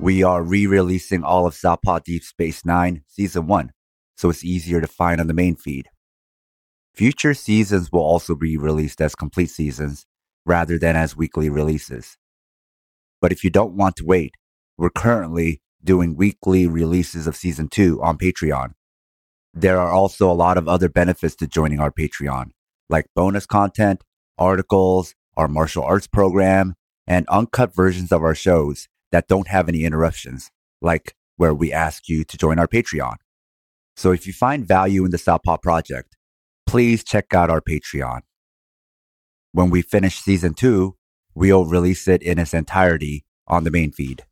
We are re releasing all of Southpaw Deep Space Nine Season 1, so it's easier to find on the main feed. Future seasons will also be released as complete seasons rather than as weekly releases. But if you don't want to wait, we're currently doing weekly releases of season 2 on Patreon. There are also a lot of other benefits to joining our Patreon, like bonus content, articles, our martial arts program, and uncut versions of our shows that don't have any interruptions, like where we ask you to join our Patreon. So if you find value in the Southpaw Project, please check out our Patreon. When we finish season two, we'll release it in its entirety on the main feed.